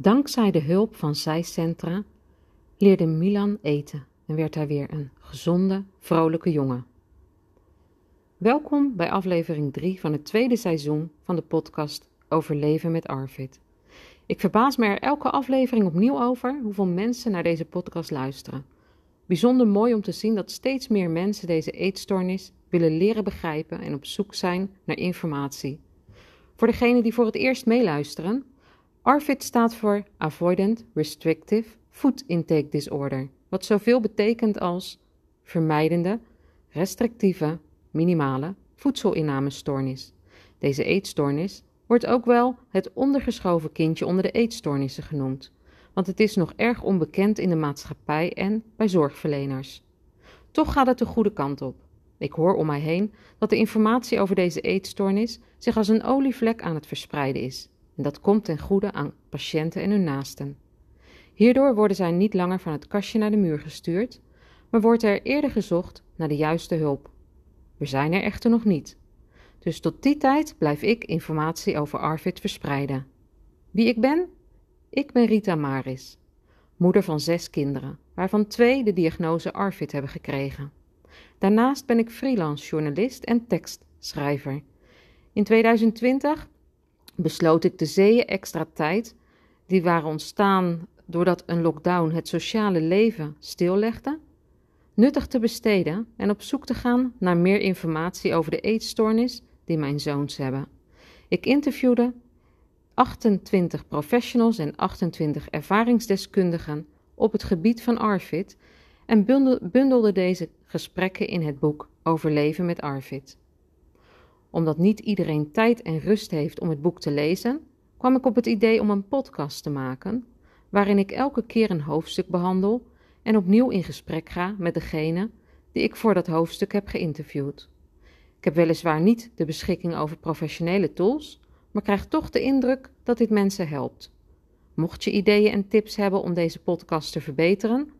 Dankzij de hulp van zijcentra leerde Milan eten en werd hij weer een gezonde, vrolijke jongen. Welkom bij aflevering 3 van het tweede seizoen van de podcast over leven met Arvid. Ik verbaas me er elke aflevering opnieuw over hoeveel mensen naar deze podcast luisteren. Bijzonder mooi om te zien dat steeds meer mensen deze eetstoornis willen leren begrijpen en op zoek zijn naar informatie. Voor degenen die voor het eerst meeluisteren, ARFID staat voor Avoidant Restrictive Food Intake Disorder, wat zoveel betekent als vermijdende, restrictieve, minimale voedselinnamenstoornis. Deze eetstoornis wordt ook wel het ondergeschoven kindje onder de eetstoornissen genoemd, want het is nog erg onbekend in de maatschappij en bij zorgverleners. Toch gaat het de goede kant op. Ik hoor om mij heen dat de informatie over deze eetstoornis zich als een olievlek aan het verspreiden is. En dat komt ten goede aan patiënten en hun naasten. Hierdoor worden zij niet langer van het kastje naar de muur gestuurd, maar wordt er eerder gezocht naar de juiste hulp. We zijn er echter nog niet. Dus tot die tijd blijf ik informatie over Arvid verspreiden. Wie ik ben? Ik ben Rita Maris, moeder van zes kinderen, waarvan twee de diagnose Arvid hebben gekregen. Daarnaast ben ik freelance journalist en tekstschrijver. In 2020 besloot ik de zeeën extra tijd, die waren ontstaan doordat een lockdown het sociale leven stillegde, nuttig te besteden en op zoek te gaan naar meer informatie over de eetstoornis die mijn zoons hebben. Ik interviewde 28 professionals en 28 ervaringsdeskundigen op het gebied van ARFID en bundelde deze gesprekken in het boek Overleven met Arvid. Omdat niet iedereen tijd en rust heeft om het boek te lezen, kwam ik op het idee om een podcast te maken, waarin ik elke keer een hoofdstuk behandel en opnieuw in gesprek ga met degene die ik voor dat hoofdstuk heb geïnterviewd. Ik heb weliswaar niet de beschikking over professionele tools, maar krijg toch de indruk dat dit mensen helpt. Mocht je ideeën en tips hebben om deze podcast te verbeteren,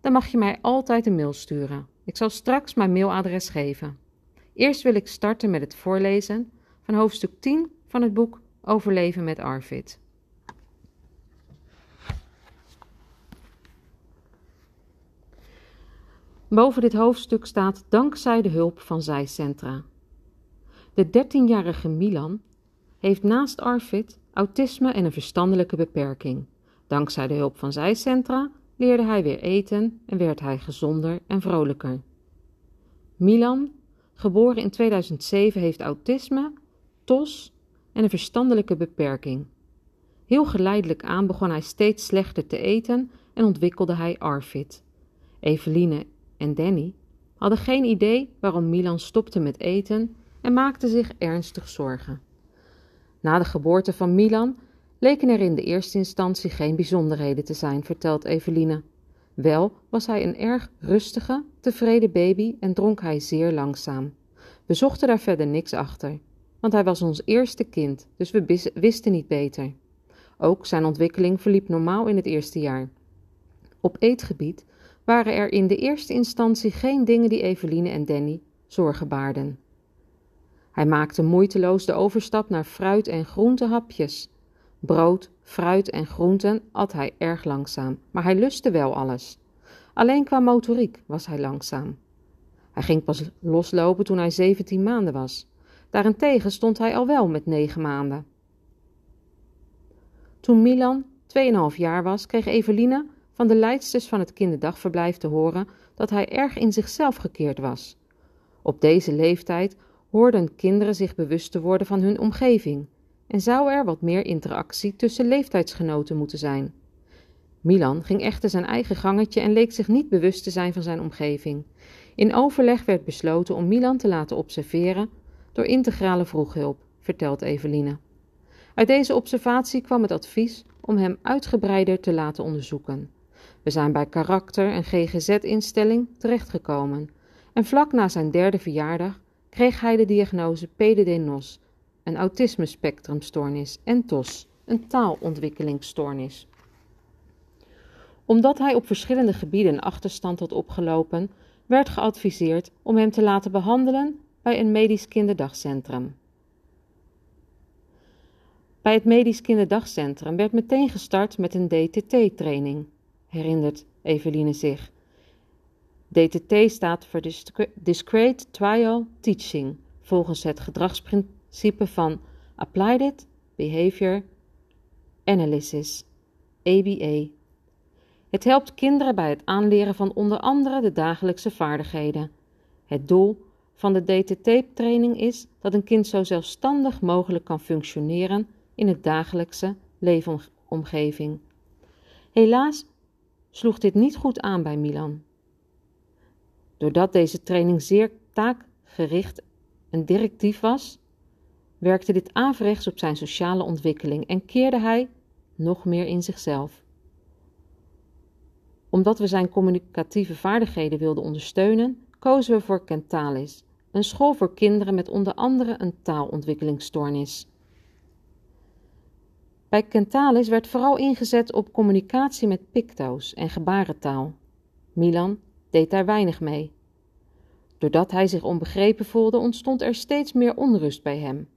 dan mag je mij altijd een mail sturen. Ik zal straks mijn mailadres geven. Eerst wil ik starten met het voorlezen van hoofdstuk 10 van het boek Overleven met Arvid. Boven dit hoofdstuk staat dankzij de hulp van zijcentra. De 13-jarige Milan heeft naast Arvid autisme en een verstandelijke beperking. Dankzij de hulp van zijcentra leerde hij weer eten en werd hij gezonder en vrolijker. Milan, geboren in 2007, heeft autisme, TOS en een verstandelijke beperking. Heel geleidelijk aan begon hij steeds slechter te eten en ontwikkelde hij Arvid. Eveline en Danny hadden geen idee waarom Milan stopte met eten en maakten zich ernstig zorgen. Na de geboorte van Milan leken er in de eerste instantie geen bijzonderheden te zijn, vertelt Eveline. Wel was hij een erg rustige, tevreden baby en dronk hij zeer langzaam. We zochten daar verder niks achter, want hij was ons eerste kind, dus we wisten niet beter. Ook zijn ontwikkeling verliep normaal in het eerste jaar. Op eetgebied waren er in de eerste instantie geen dingen die Eveline en Danny zorgen baarden. Hij maakte moeiteloos de overstap naar fruit- en groentehapjes Brood, fruit en groenten at hij erg langzaam, maar hij lustte wel alles. Alleen qua motoriek was hij langzaam. Hij ging pas loslopen toen hij 17 maanden was. Daarentegen stond hij al wel met 9 maanden. Toen Milan 2,5 jaar was, kreeg Eveline van de leidsters van het kinderdagverblijf te horen dat hij erg in zichzelf gekeerd was. Op deze leeftijd hoorden kinderen zich bewust te worden van hun omgeving en zou er wat meer interactie tussen leeftijdsgenoten moeten zijn. Milan ging echter zijn eigen gangetje en leek zich niet bewust te zijn van zijn omgeving. In overleg werd besloten om Milan te laten observeren door integrale vroeghulp, vertelt Eveline. Uit deze observatie kwam het advies om hem uitgebreider te laten onderzoeken. We zijn bij karakter- en GGZ-instelling terechtgekomen en vlak na zijn derde verjaardag kreeg hij de diagnose PDD-NOS, een autisme-spectrumstoornis en TOS, een taalontwikkelingsstoornis. Omdat hij op verschillende gebieden een achterstand had opgelopen, werd geadviseerd om hem te laten behandelen bij een medisch kinderdagcentrum. Bij het Medisch Kinderdagcentrum werd meteen gestart met een DTT-training, herinnert Eveline zich. DTT staat voor Discrete Trial Teaching, volgens het gedragsprincipe van Applied Behavior Analysis, ABA. Het helpt kinderen bij het aanleren van onder andere de dagelijkse vaardigheden. Het doel van de DTT-training is dat een kind zo zelfstandig mogelijk kan functioneren in het dagelijkse leefomgeving. Helaas sloeg dit niet goed aan bij Milan. Doordat deze training zeer taakgericht en directief was, werkte dit averechts op zijn sociale ontwikkeling en keerde hij nog meer in zichzelf. Omdat we zijn communicatieve vaardigheden wilden ondersteunen, kozen we voor Kentalis, een school voor kinderen met onder andere een taalontwikkelingsstoornis. Bij Kentalis werd vooral ingezet op communicatie met picto's en gebarentaal. Milan deed daar weinig mee. Doordat hij zich onbegrepen voelde, ontstond er steeds meer onrust bij hem.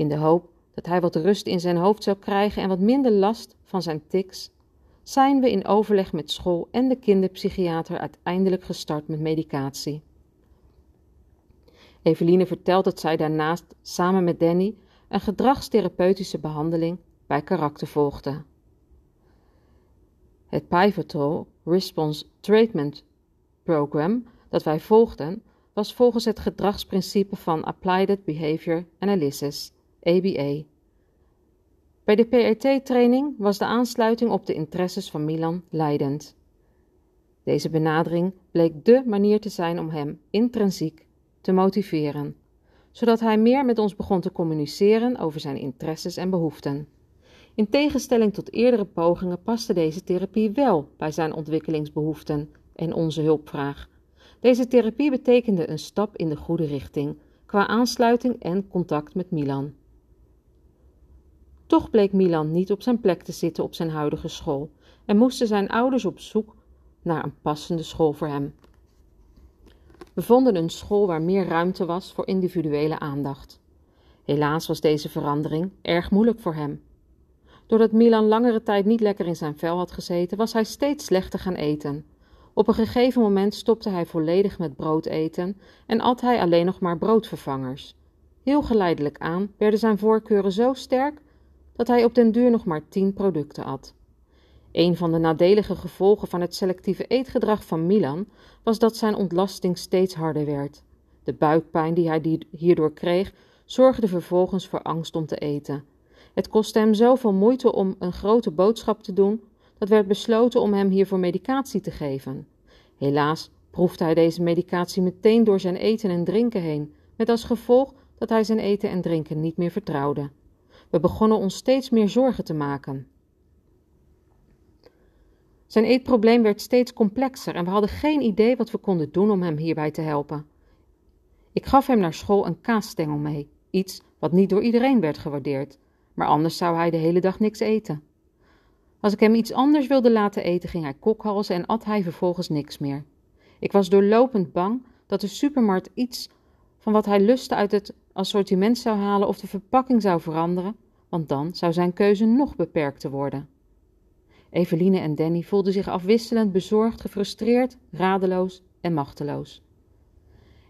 In de hoop dat hij wat rust in zijn hoofd zou krijgen en wat minder last van zijn tics, zijn we in overleg met school en de kinderpsychiater uiteindelijk gestart met medicatie. Eveline vertelt dat zij daarnaast samen met Danny een gedragstherapeutische behandeling bij karakter volgde. Het Pivotal Response Treatment Program dat wij volgden was volgens het gedragsprincipe van Applied Behavior Analysis, ABA. Bij de PRT-training was de aansluiting op de interesses van Milan leidend. Deze benadering bleek dé manier te zijn om hem intrinsiek te motiveren, zodat hij meer met ons begon te communiceren over zijn interesses en behoeften. In tegenstelling tot eerdere pogingen paste deze therapie wel bij zijn ontwikkelingsbehoeften en onze hulpvraag. Deze therapie betekende een stap in de goede richting qua aansluiting en contact met Milan. Toch bleek Milan niet op zijn plek te zitten op zijn huidige school en moesten zijn ouders op zoek naar een passende school voor hem. We vonden een school waar meer ruimte was voor individuele aandacht. Helaas was deze verandering erg moeilijk voor hem. Doordat Milan langere tijd niet lekker in zijn vel had gezeten, was hij steeds slechter gaan eten. Op een gegeven moment stopte hij volledig met brood eten en at hij alleen nog maar broodvervangers. Heel geleidelijk aan werden zijn voorkeuren zo sterk dat hij op den duur nog maar tien producten at. Een van de nadelige gevolgen van het selectieve eetgedrag van Milan was dat zijn ontlasting steeds harder werd. De buikpijn die hij hierdoor kreeg, zorgde vervolgens voor angst om te eten. Het kostte hem zoveel moeite om een grote boodschap te doen, dat werd besloten om hem hiervoor medicatie te geven. Helaas proefde hij deze medicatie meteen door zijn eten en drinken heen, met als gevolg dat hij zijn eten en drinken niet meer vertrouwde. We begonnen ons steeds meer zorgen te maken. Zijn eetprobleem werd steeds complexer en we hadden geen idee wat we konden doen om hem hierbij te helpen. Ik gaf hem naar school een kaasstengel mee, iets wat niet door iedereen werd gewaardeerd, maar anders zou hij de hele dag niks eten. Als ik hem iets anders wilde laten eten, ging hij kokhalzen en at hij vervolgens niks meer. Ik was doorlopend bang dat de supermarkt iets van wat hij lustte uit het assortiment zou halen of de verpakking zou veranderen, want dan zou zijn keuze nog beperkter worden. Eveline en Danny voelden zich afwisselend bezorgd, gefrustreerd, radeloos en machteloos.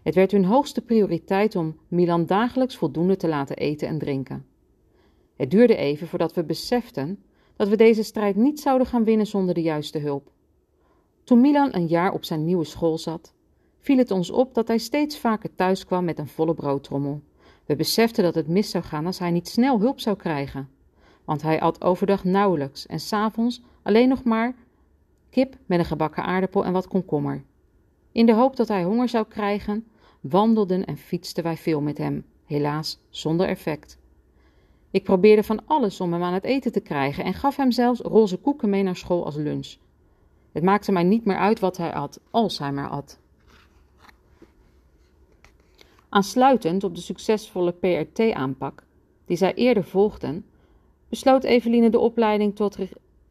Het werd hun hoogste prioriteit om Milan dagelijks voldoende te laten eten en drinken. Het duurde even voordat we beseften dat we deze strijd niet zouden gaan winnen zonder de juiste hulp. Toen Milan een jaar op zijn nieuwe school zat, viel het ons op dat hij steeds vaker thuis kwam met een volle broodtrommel. We beseften dat het mis zou gaan als hij niet snel hulp zou krijgen, want hij at overdag nauwelijks en s'avonds alleen nog maar kip met een gebakken aardappel en wat komkommer. In de hoop dat hij honger zou krijgen, wandelden en fietsten wij veel met hem, helaas zonder effect. Ik probeerde van alles om hem aan het eten te krijgen en gaf hem zelfs roze koeken mee naar school als lunch. Het maakte mij niet meer uit wat hij at, als hij maar at. Aansluitend op de succesvolle PRT-aanpak, die zij eerder volgden, besloot Eveline de opleiding tot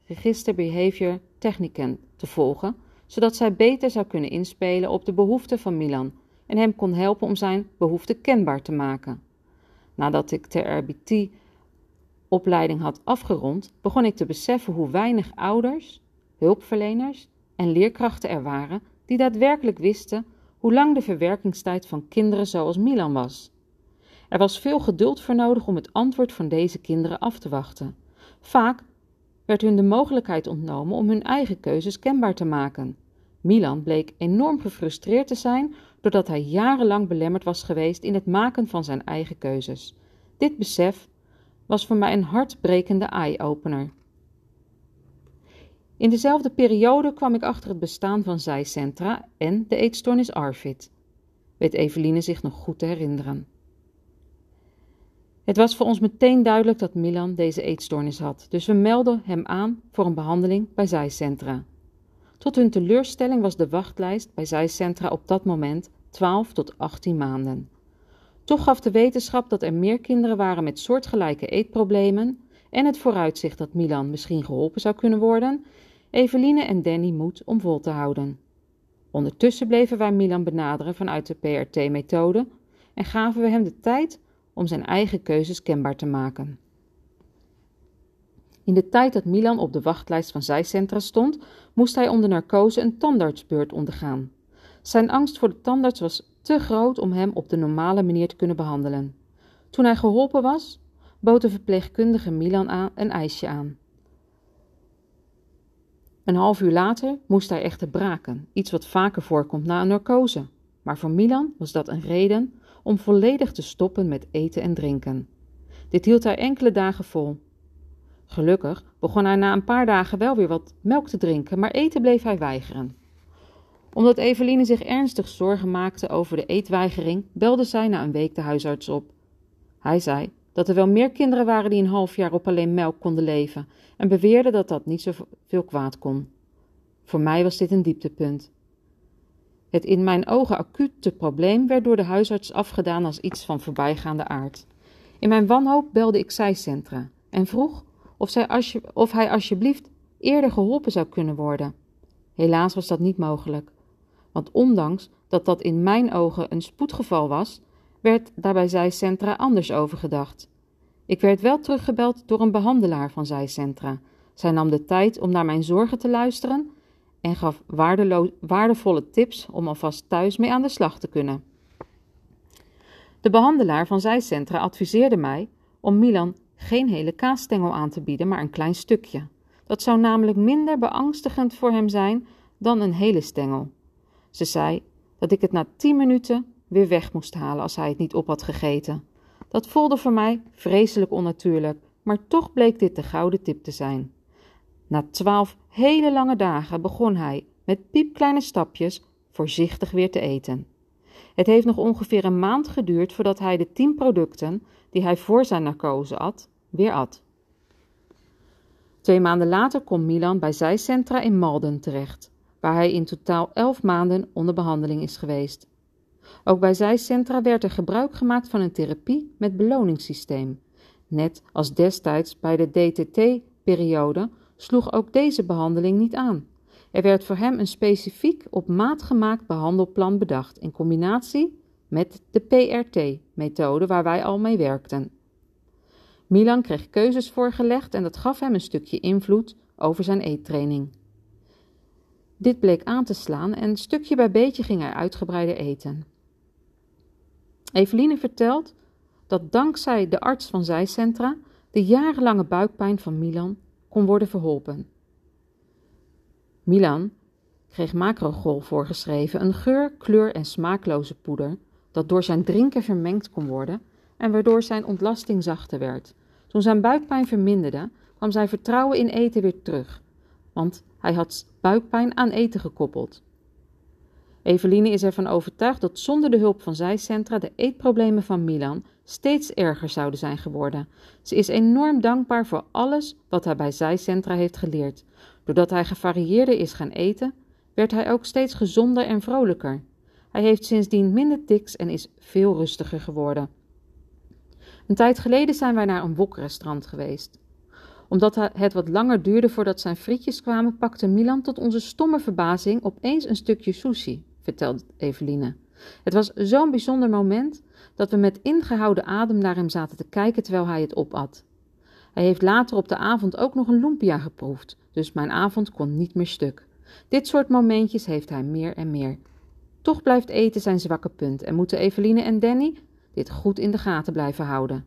Register Behavior Technicen te volgen, zodat zij beter zou kunnen inspelen op de behoeften van Milan en hem kon helpen om zijn behoeften kenbaar te maken. Nadat ik de RBT opleiding had afgerond, begon ik te beseffen hoe weinig ouders, hulpverleners en leerkrachten er waren die daadwerkelijk wisten hoe lang de verwerkingstijd van kinderen zoals Milan was. Er was veel geduld voor nodig om het antwoord van deze kinderen af te wachten. Vaak werd hun de mogelijkheid ontnomen om hun eigen keuzes kenbaar te maken. Milan bleek enorm gefrustreerd te zijn doordat hij jarenlang belemmerd was geweest in het maken van zijn eigen keuzes. Dit besef was voor mij een hartbrekende eye-opener. In dezelfde periode kwam ik achter het bestaan van zijcentra en de eetstoornis ARFID. Weet Eveline zich nog goed te herinneren. Het was voor ons meteen duidelijk dat Milan deze eetstoornis had, dus we melden hem aan voor een behandeling bij zijcentra. Tot hun teleurstelling was de wachtlijst bij zijcentra op dat moment 12 tot 18 maanden. Toch gaf de wetenschap dat er meer kinderen waren met soortgelijke eetproblemen en het vooruitzicht dat Milan misschien geholpen zou kunnen worden, Eveline en Danny moed om vol te houden. Ondertussen bleven wij Milan benaderen vanuit de PRT-methode en gaven we hem de tijd om zijn eigen keuzes kenbaar te maken. In de tijd dat Milan op de wachtlijst van zijcentra stond, moest hij onder narcose een tandartsbeurt ondergaan. Zijn angst voor de tandarts was te groot om hem op de normale manier te kunnen behandelen. Toen hij geholpen was, bood de verpleegkundige Milan aan een ijsje aan. Een half uur later moest hij echter braken, iets wat vaker voorkomt na een narcose. Maar voor Milan was dat een reden om volledig te stoppen met eten en drinken. Dit hield hij enkele dagen vol. Gelukkig begon hij na een paar dagen wel weer wat melk te drinken, maar eten bleef hij weigeren. Omdat Eveline zich ernstig zorgen maakte over de eetweigering, belde zij na een week de huisarts op. Hij zei dat er wel meer kinderen waren die een half jaar op alleen melk konden leven en beweerde dat dat niet zoveel kwaad kon. Voor mij was dit een dieptepunt. Het in mijn ogen acute probleem werd door de huisarts afgedaan als iets van voorbijgaande aard. In mijn wanhoop belde ik zijcentra en vroeg of, zij of hij alsjeblieft eerder geholpen zou kunnen worden. Helaas was dat niet mogelijk, want ondanks dat dat in mijn ogen een spoedgeval was, werd daarbij zijcentra anders over gedacht. Ik werd wel teruggebeld door een behandelaar van zijcentra. Zij nam de tijd om naar mijn zorgen te luisteren en gaf waardevolle tips om alvast thuis mee aan de slag te kunnen. De behandelaar van zijcentra adviseerde mij om Milan geen hele kaasstengel aan te bieden, maar een klein stukje. Dat zou namelijk minder beangstigend voor hem zijn dan een hele stengel. Ze zei dat ik het na tien minuten weer weg moest halen als hij het niet op had gegeten. Dat voelde voor mij vreselijk onnatuurlijk, maar toch bleek dit de gouden tip te zijn. Na twaalf hele lange dagen begon hij met piepkleine stapjes voorzichtig weer te eten. Het heeft nog ongeveer een maand geduurd voordat hij de tien producten die hij voor zijn narcose at, weer at. Twee maanden later komt Milan bij zijcentra in Malden terecht, waar hij in totaal elf maanden onder behandeling is geweest. Ook bij zijcentra werd er gebruik gemaakt van een therapie met beloningssysteem. Net als destijds bij de DTT-periode sloeg ook deze behandeling niet aan. Er werd voor hem een specifiek op maat gemaakt behandelplan bedacht in combinatie met de PRT-methode waar wij al mee werkten. Milan kreeg keuzes voorgelegd en dat gaf hem een stukje invloed over zijn eettraining. Dit bleek aan te slaan en stukje bij beetje ging hij uitgebreider eten. Eveline vertelt dat dankzij de arts van zijcentra de jarenlange buikpijn van Milan kon worden verholpen. Milan kreeg macrogol voorgeschreven, een geur, kleur en smaakloze poeder dat door zijn drinken vermengd kon worden en waardoor zijn ontlasting zachter werd. Toen zijn buikpijn verminderde, kwam zijn vertrouwen in eten weer terug, want hij had buikpijn aan eten gekoppeld. Eveline is ervan overtuigd dat zonder de hulp van zijcentra de eetproblemen van Milan steeds erger zouden zijn geworden. Ze is enorm dankbaar voor alles wat hij bij zijcentra heeft geleerd. Doordat hij gevarieerder is gaan eten, werd hij ook steeds gezonder en vrolijker. Hij heeft sindsdien minder tics en is veel rustiger geworden. Een tijd geleden zijn wij naar een wokrestaurant geweest. Omdat het wat langer duurde voordat zijn frietjes kwamen, pakte Milan tot onze stomme verbazing opeens een stukje sushi vertelde Eveline. Het was zo'n bijzonder moment dat we met ingehouden adem naar hem zaten te kijken terwijl hij het opat. Hij heeft later op de avond ook nog een lumpia geproefd, dus mijn avond kon niet meer stuk. Dit soort momentjes heeft hij meer en meer. Toch blijft eten zijn zwakke punt en moeten Eveline en Danny dit goed in de gaten blijven houden.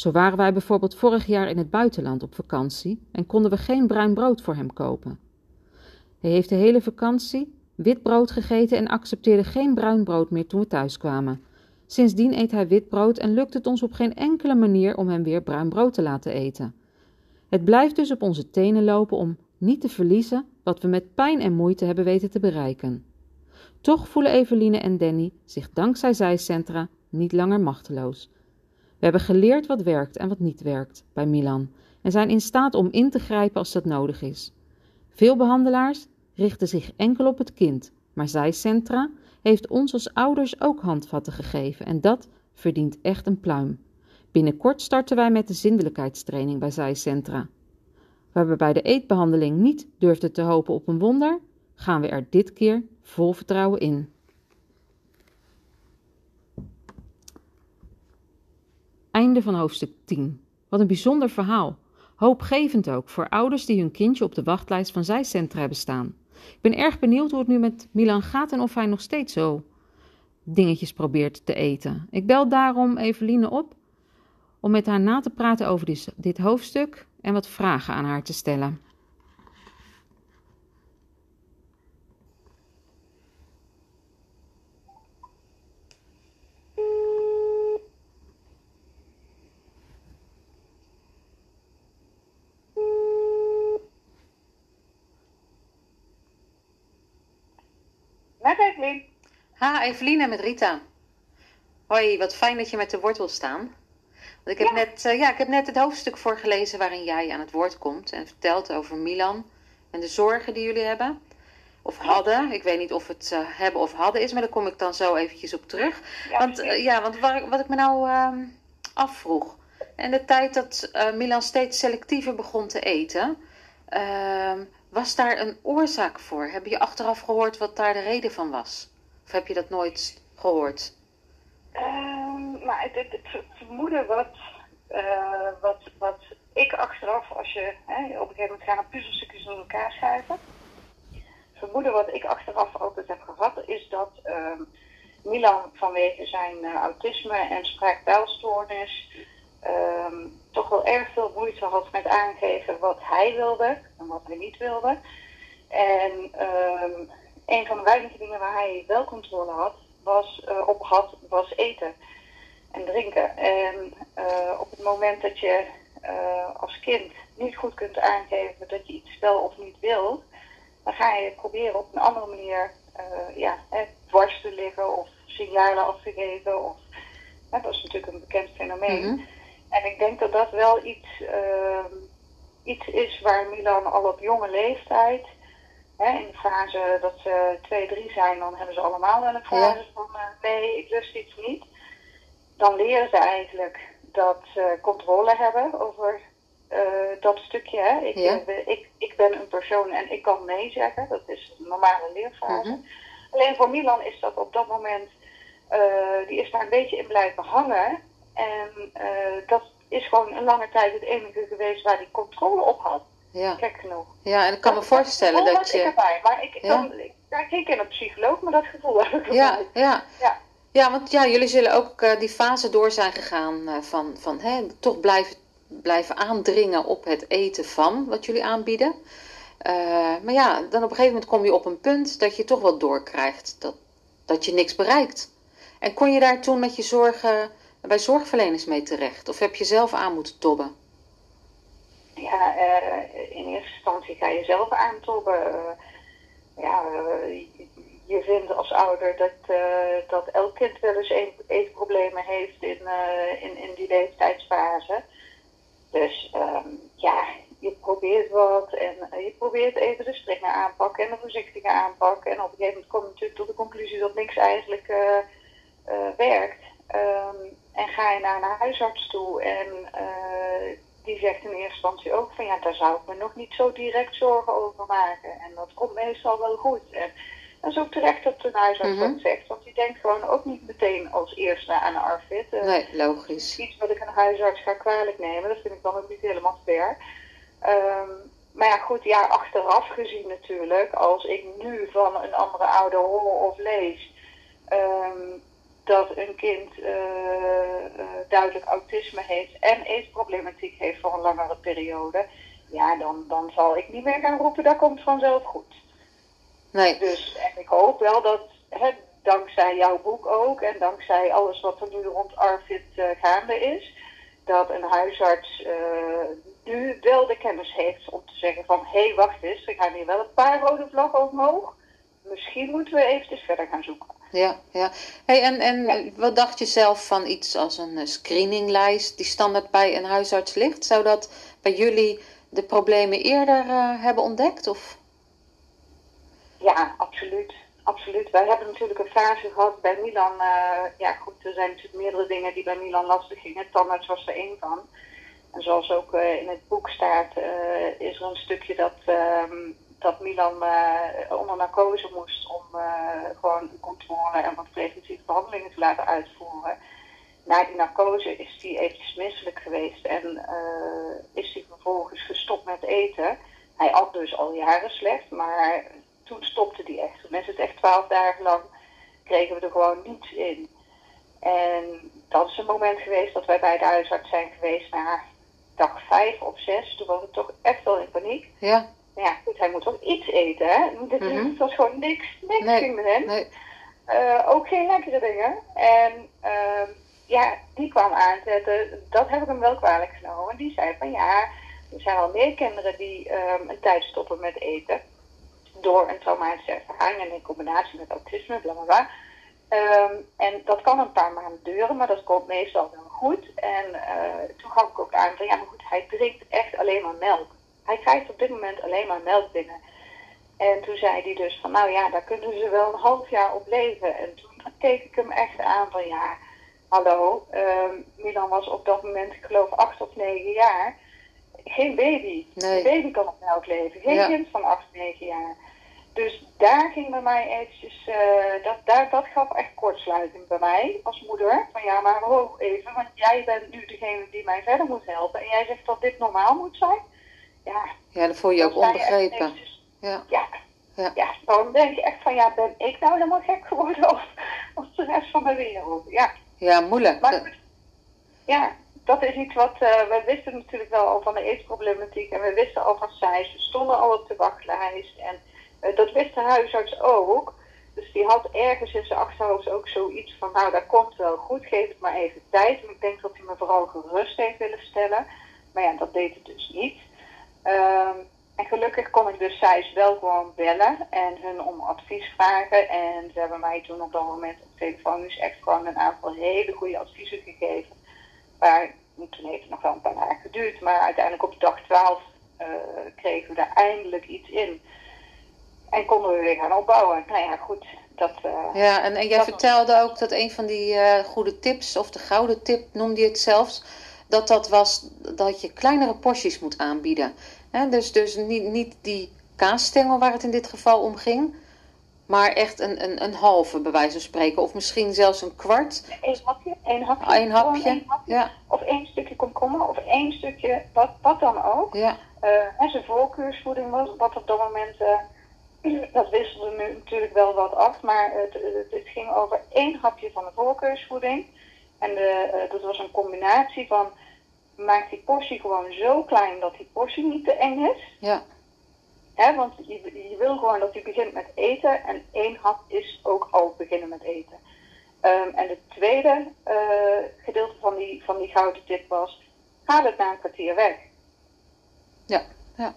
Zo waren wij bijvoorbeeld vorig jaar in het buitenland op vakantie en konden we geen bruin brood voor hem kopen. Hij heeft de hele vakantie wit brood gegeten en accepteerde geen bruin brood meer toen we thuis kwamen. Sindsdien eet hij wit brood en lukt het ons op geen enkele manier om hem weer bruin brood te laten eten. Het blijft dus op onze tenen lopen om niet te verliezen wat we met pijn en moeite hebben weten te bereiken. Toch voelen Eveline en Danny zich dankzij zijcentra niet langer machteloos. We hebben geleerd wat werkt en wat niet werkt bij Milan en zijn in staat om in te grijpen als dat nodig is. Veel behandelaars richten zich enkel op het kind, maar zijcentra heeft ons als ouders ook handvatten gegeven en dat verdient echt een pluim. Binnenkort starten wij met de zindelijkheidstraining bij zijcentra. Waar we bij de eetbehandeling niet durfden te hopen op een wonder, gaan we er dit keer vol vertrouwen in. Einde van hoofdstuk 10. Wat een bijzonder verhaal. Hoopgevend ook voor ouders die hun kindje op de wachtlijst van zijcentra hebben staan. Ik ben erg benieuwd hoe het nu met Milan gaat en of hij nog steeds zo dingetjes probeert te eten. Ik bel daarom Eveline op om met haar na te praten over dit, dit hoofdstuk en wat vragen aan haar te stellen. Met Evelien. Ha, Eveline met Rita. Hoi, wat fijn dat je met de wortel staan. Want ik heb, Ja. net, eh, ja, ik heb net het hoofdstuk voorgelezen waarin jij aan het woord komt en vertelt over Milan en de zorgen die jullie hebben. Of hadden. Ik weet niet of het eh, hebben of hadden is, maar daar kom ik dan zo eventjes op terug. Ja, want eh, ja, want waar, ik- wat ik me nou ehm, afvroeg. En de tijd dat eh, Milan steeds selectiever begon te eten, ehm, was daar een oorzaak voor? Heb je achteraf gehoord wat daar de reden van was? Of heb je dat nooit gehoord? Ehm, maar het, het, het vermoeden wat, eh, wat, wat ik achteraf, als je hè, op een gegeven moment gaan er puzzelstukjes door elkaar schuiven. Vermoeden wat ik achteraf altijd heb gehad, is dat ehm, Milan vanwege zijn eh, autisme en spraak-taalstoornis ehm, toch wel erg veel moeite had met aangeven wat hij wilde en wat hij niet wilde. En ehm, een van de weinige dingen waar hij wel controle had, was, eh, op had, was eten en drinken. En eh, op het moment dat je eh, als kind niet goed kunt aangeven dat je iets wel of niet wil, dan ga je proberen op een andere manier ja, dwars te liggen of signalen af te geven. Of, hè, dat is natuurlijk een bekend fenomeen. Mhm. En ik denk dat dat wel iets, ehm, iets is waar Milan al op jonge leeftijd, hè, in de fase dat ze 2, 3 zijn, dan hebben ze allemaal wel een fase van eh, nee, ik lust iets niet. Dan leren ze eigenlijk dat ze controle hebben over eh, dat stukje. Hè. Ik, Ja. eh, ik, ik ben een persoon en ik kan nee zeggen. Dat is een normale leerfase. Mhm. Alleen voor Milan is dat op dat moment, die is daar een beetje in blijven hangen. En eh, dat is gewoon een lange tijd het enige geweest waar hij controle op had. Ja. Gek genoeg. ja, en ik kan me voorstellen gevoel dat had ik je. erbij. Maar ik, ik, Ja. kan, ik kijk geen keer naar een psycholoog, maar dat gevoel heb ik Ja, ja. Ja. Ja, want ja, jullie zullen ook eh, die fase door zijn gegaan eh, van, van hè, toch blijven, blijven aandringen op het eten van wat jullie aanbieden. Maar ja, dan op een gegeven moment kom je op een punt dat je toch wel doorkrijgt dat, dat je niks bereikt. En kon je daar toen met je zorgen bij zorgverleners mee terecht? Of heb je zelf aan moeten tobben? Ja, eh, in eerste instantie ga je zelf aantobben. Eh, ja, eh, je- vindt als ouder dat, dat elk kind wel eens een- eetproblemen heeft in, in, in die leeftijdsfase. Dus ehm, ja, je probeert wat en je probeert even de strenge aanpak en de voorzichtige aanpak. En op een gegeven moment kom je natuurlijk tot de conclusie dat niks eigenlijk werkt. Ehm, en ga je naar een huisarts toe en eh, die zegt in eerste instantie ook van ja, daar zou ik me nog niet zo direct zorgen over maken. En dat komt meestal wel goed. En Dat is ook terecht dat de huisarts Mhm. dat zegt, want die denkt gewoon ook niet meteen als eerste aan Arvid. Eh, Nee, logisch. iets wat ik een huisarts ga kwalijk nemen. Dat vind ik dan ook niet helemaal fair. Ehm, maar ja, goed, ja, achteraf gezien natuurlijk, als ik nu van een andere ouder hoor of lees ehm, dat een kind eh, eh, duidelijk autisme heeft en eetproblematiek heeft voor een langere periode, ja, dan, dan zal ik niet meer gaan roepen, dat komt vanzelf goed. Nee, Dus en ik hoop wel dat, hè, dankzij jouw boek ook en dankzij alles wat er nu rond Arvid eh, gaande is, dat een huisarts nu wel de kennis heeft om te zeggen van hé, hey, wacht eens, er gaan hier wel een paar rode vlaggen omhoog. Misschien moeten we eventjes verder gaan zoeken. Ja, ja. Hey, en en Ja. wat dacht je zelf van iets als een eh, screeninglijst die standaard bij een huisarts ligt? Zou dat bij jullie de problemen eerder eh, hebben ontdekt? Of? Ja, absoluut. Absoluut. Wij hebben natuurlijk een fase gehad bij Milan. eh, ja, goed, er zijn natuurlijk meerdere dingen die bij Milan lastig gingen. Tandarts was er één van. En zoals ook in het boek staat, is er een stukje dat, ehm, dat Milan eh, onder narcose moest om eh, gewoon controle en wat preventieve behandelingen te laten uitvoeren. Na die narcose is hij eventjes misselijk geweest en eh, is hij vervolgens gestopt met eten. Hij at dus al jaren slecht, maar toen stopte hij echt. Toen is het echt twaalf dagen lang, kregen we er gewoon niets in. En dat is een moment geweest dat wij bij de huisarts zijn geweest na dag vijf of zes. Toen was het toch echt wel in paniek. Ja, ja, goed, hij moet ook iets eten, hè. Dit Mhm. Was gewoon niks, niks Nee, ging met hem. nee. Eh, ook geen lekkere dingen. En ehm, ja, die kwam aanzetten. Dat heb ik hem wel kwalijk genomen. Die zei van ja, er zijn al meer kinderen die ehm, een tijd stoppen met eten. Door een traumatische ervaring en in combinatie met autisme, bla bla bla. Ehm, en dat kan een paar maanden duren, maar dat komt meestal wel goed. En eh, toen gaf ik ook aan van ja, maar goed, hij drinkt echt alleen maar melk. Hij krijgt op dit moment alleen maar melk binnen. En toen zei hij dus van, nou ja, daar kunnen ze wel een half jaar op leven. En toen keek ik hem echt aan van, ja, hallo, ehm, Milan was op dat moment, ik geloof, acht of negen jaar. Geen baby. Nee. Een baby kan op melk leven. Geen Ja. kind van acht, negen jaar. Dus daar ging bij mij eventjes, eh, dat, daar, dat gaf echt kortsluiting bij mij als moeder. Van ja, maar ho, even, want jij bent nu degene die mij verder moet helpen. En jij zegt dat dit normaal moet zijn. Ja, Ja, dat voel je ook dan je echt onbegrepen. Ja, ja. Ja. Ja. dan denk je echt van ja, ben ik nou helemaal gek geworden of, of de rest van de wereld? Ja, ja moeilijk. maar. Ja, dat is iets wat eh, we wisten natuurlijk wel al van de aidsproblematiek en we wisten al van cijfers. We stonden al op de wachtlijst en eh, dat wist de huisarts ook. Dus die had ergens in zijn achterhoofd ook zoiets van, nou dat komt wel goed, geef het maar even tijd. En ik denk dat hij me vooral gerust heeft willen stellen. Maar ja, dat deed het dus niet. Ehm, en gelukkig kon ik dus Sijs wel gewoon bellen en hun om advies vragen. En ze hebben mij toen op dat moment op telefoon dus echt gewoon een aantal hele goede adviezen gegeven. Maar toen heeft het nog wel een paar dagen geduurd. Maar uiteindelijk op dag 12 eh, kregen we er eindelijk iets in. En konden we weer gaan opbouwen. Nou ja, goed. Dat, eh, Ja, en, en jij vertelde ook dat een van die eh, goede tips, of de gouden tip noemde je het zelfs, dat dat was dat je kleinere porties moet aanbieden. Dus dus niet, niet die kaasstengel waar het in dit geval om ging, maar echt een, een, een halve bij wijze van spreken. Of misschien zelfs een kwart, één hapje, één hapje. gewoon hapje. één hapje. Ja, Of één stukje komkommer, of één stukje, wat, wat dan ook. ja, Eh, en zijn voorkeursvoeding was, wat op dat moment, eh, dat wisselde nu natuurlijk wel wat af, maar het, het, het ging over één hapje van de voorkeursvoeding. En de, eh, dat was een combinatie van, maak die portie gewoon zo klein dat die portie niet te eng is. ja, Hè, want je, je wil gewoon dat hij begint met eten en één hap is ook al beginnen met eten. Ehm, en het tweede eh, gedeelte van die, van die gouden tip was, haal het na een kwartier weg. ja, ja.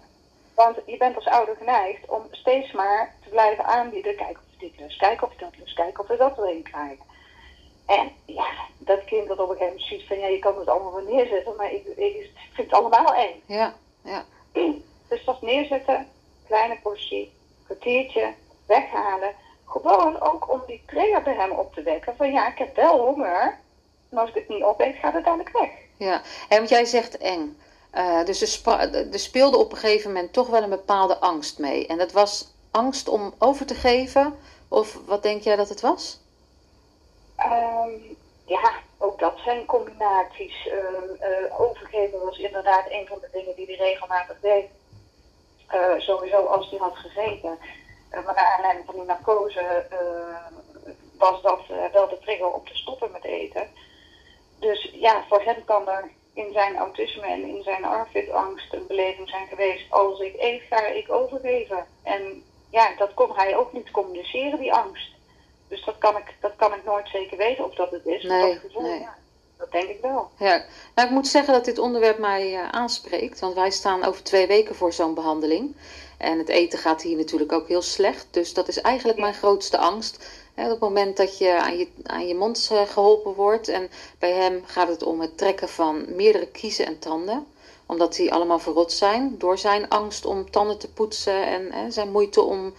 Want je bent als ouder geneigd om steeds maar te blijven aanbieden. Kijk of dit lust, kijk of dat lust, kijk of we dat erin krijgen. En ja, dat kind dat op een gegeven moment ziet van ja, je kan het allemaal wel neerzetten, maar ik, ik vind het allemaal eng. ja, ja. Dus dat neerzetten, kleine portie, kwartiertje, weghalen. Gewoon ook om die trigger bij hem op te wekken. Van ja, ik heb wel honger. En als ik het niet opeet, gaat het dadelijk weg. Ja, en want jij zegt eng. Eh, dus er, er speelde op een gegeven moment toch wel een bepaalde angst mee. En dat was angst om over te geven? Of wat denk jij dat het was? Ehm, ja, ook dat zijn combinaties. Uh, overgeven was inderdaad een van de dingen die hij regelmatig deed. Uh, sowieso als hij had gegeten. maar naar aanleiding van die narcose was dat wel de trigger om te stoppen met eten. Dus ja, voor hem kan er in zijn autisme en in zijn arfit-angst een beleving zijn geweest. Als ik eet, ga ik overgeven. En ja, dat kon hij ook niet communiceren, die angst. Dus dat kan ik, dat kan ik nooit zeker weten of dat het is. Nee, dat gevoel, nee. Ja, dat denk ik wel. Ja, nou, ik moet zeggen dat dit onderwerp mij uh, aanspreekt. Want wij staan over twee weken voor zo'n behandeling. En het eten gaat hier natuurlijk ook heel slecht. Dus dat is eigenlijk mijn grootste angst op het moment dat je aan je, aan je mond eh, geholpen wordt. En bij hem gaat het om het trekken van meerdere kiezen en tanden. Omdat die allemaal verrot zijn. Door zijn angst om tanden te poetsen en zijn moeite om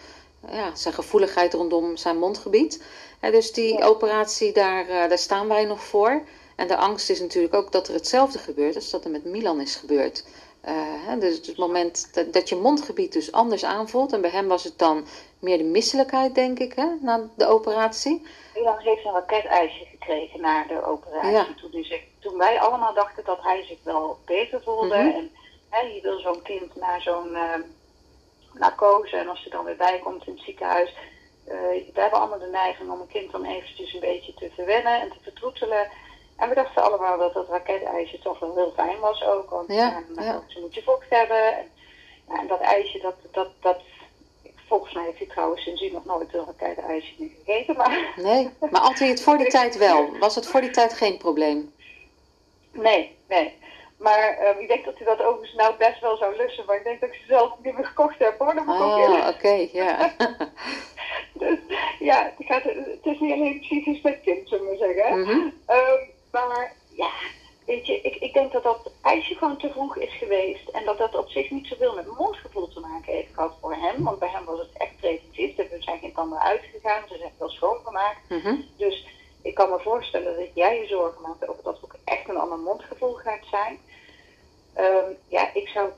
ja, zijn gevoeligheid rondom zijn mondgebied. dus die operatie, daar, uh, daar staan wij nog voor. En de angst is natuurlijk ook dat er hetzelfde gebeurt als dat er met Milan is gebeurd. Uh, dus het moment dat, dat, je mondgebied dus anders aanvoelt. En bij hem was het dan meer de misselijkheid, denk ik, hè, na de operatie. Milan heeft een raketijsje gekregen na de operatie. Toen, toen, wij allemaal dachten dat hij zich wel beter voelde. Mhm. En hè, je wil zo'n kind na zo'n uh, narcose en als hij dan weer bijkomt in het ziekenhuis. Uh, we hebben allemaal de neiging om een kind dan eventjes een beetje te verwennen en te vertroetelen. En we dachten allemaal dat dat raketijsje toch wel heel fijn was ook. Want ja, ja. ze moet je vocht hebben. En, en, dat ijsje, dat, dat, dat, volgens mij heeft hij trouwens sindsdien nog nooit een raketijsje meer gegeten. Maar... Nee, maar had hij het voor die tijd wel? Was het voor die tijd geen probleem? Nee, nee. Maar uh, ik denk dat hij dat overigens nou best wel zou lussen. Maar ik denk dat ik ze zelf niet meer gekocht heb hoor. Dat oh, oké, ja. dus ja, het, gaat, het, is niet alleen psychisch met kind, zullen we zeggen. Mm -hmm. um, maar ja, weet je, ik, ik denk dat dat ijsje gewoon te vroeg is geweest. En dat dat op zich niet zoveel met mondgevoel te maken heeft gehad voor hem. Want bij hem was het echt preventief. Er zijn geen tanden uitgegaan. Ze zijn wel schoongemaakt. Mm Dus ik kan me voorstellen dat jij je zorgen maakt over dat ook echt een ander mondgevoel gaat zijn. Um, ja, ik zou,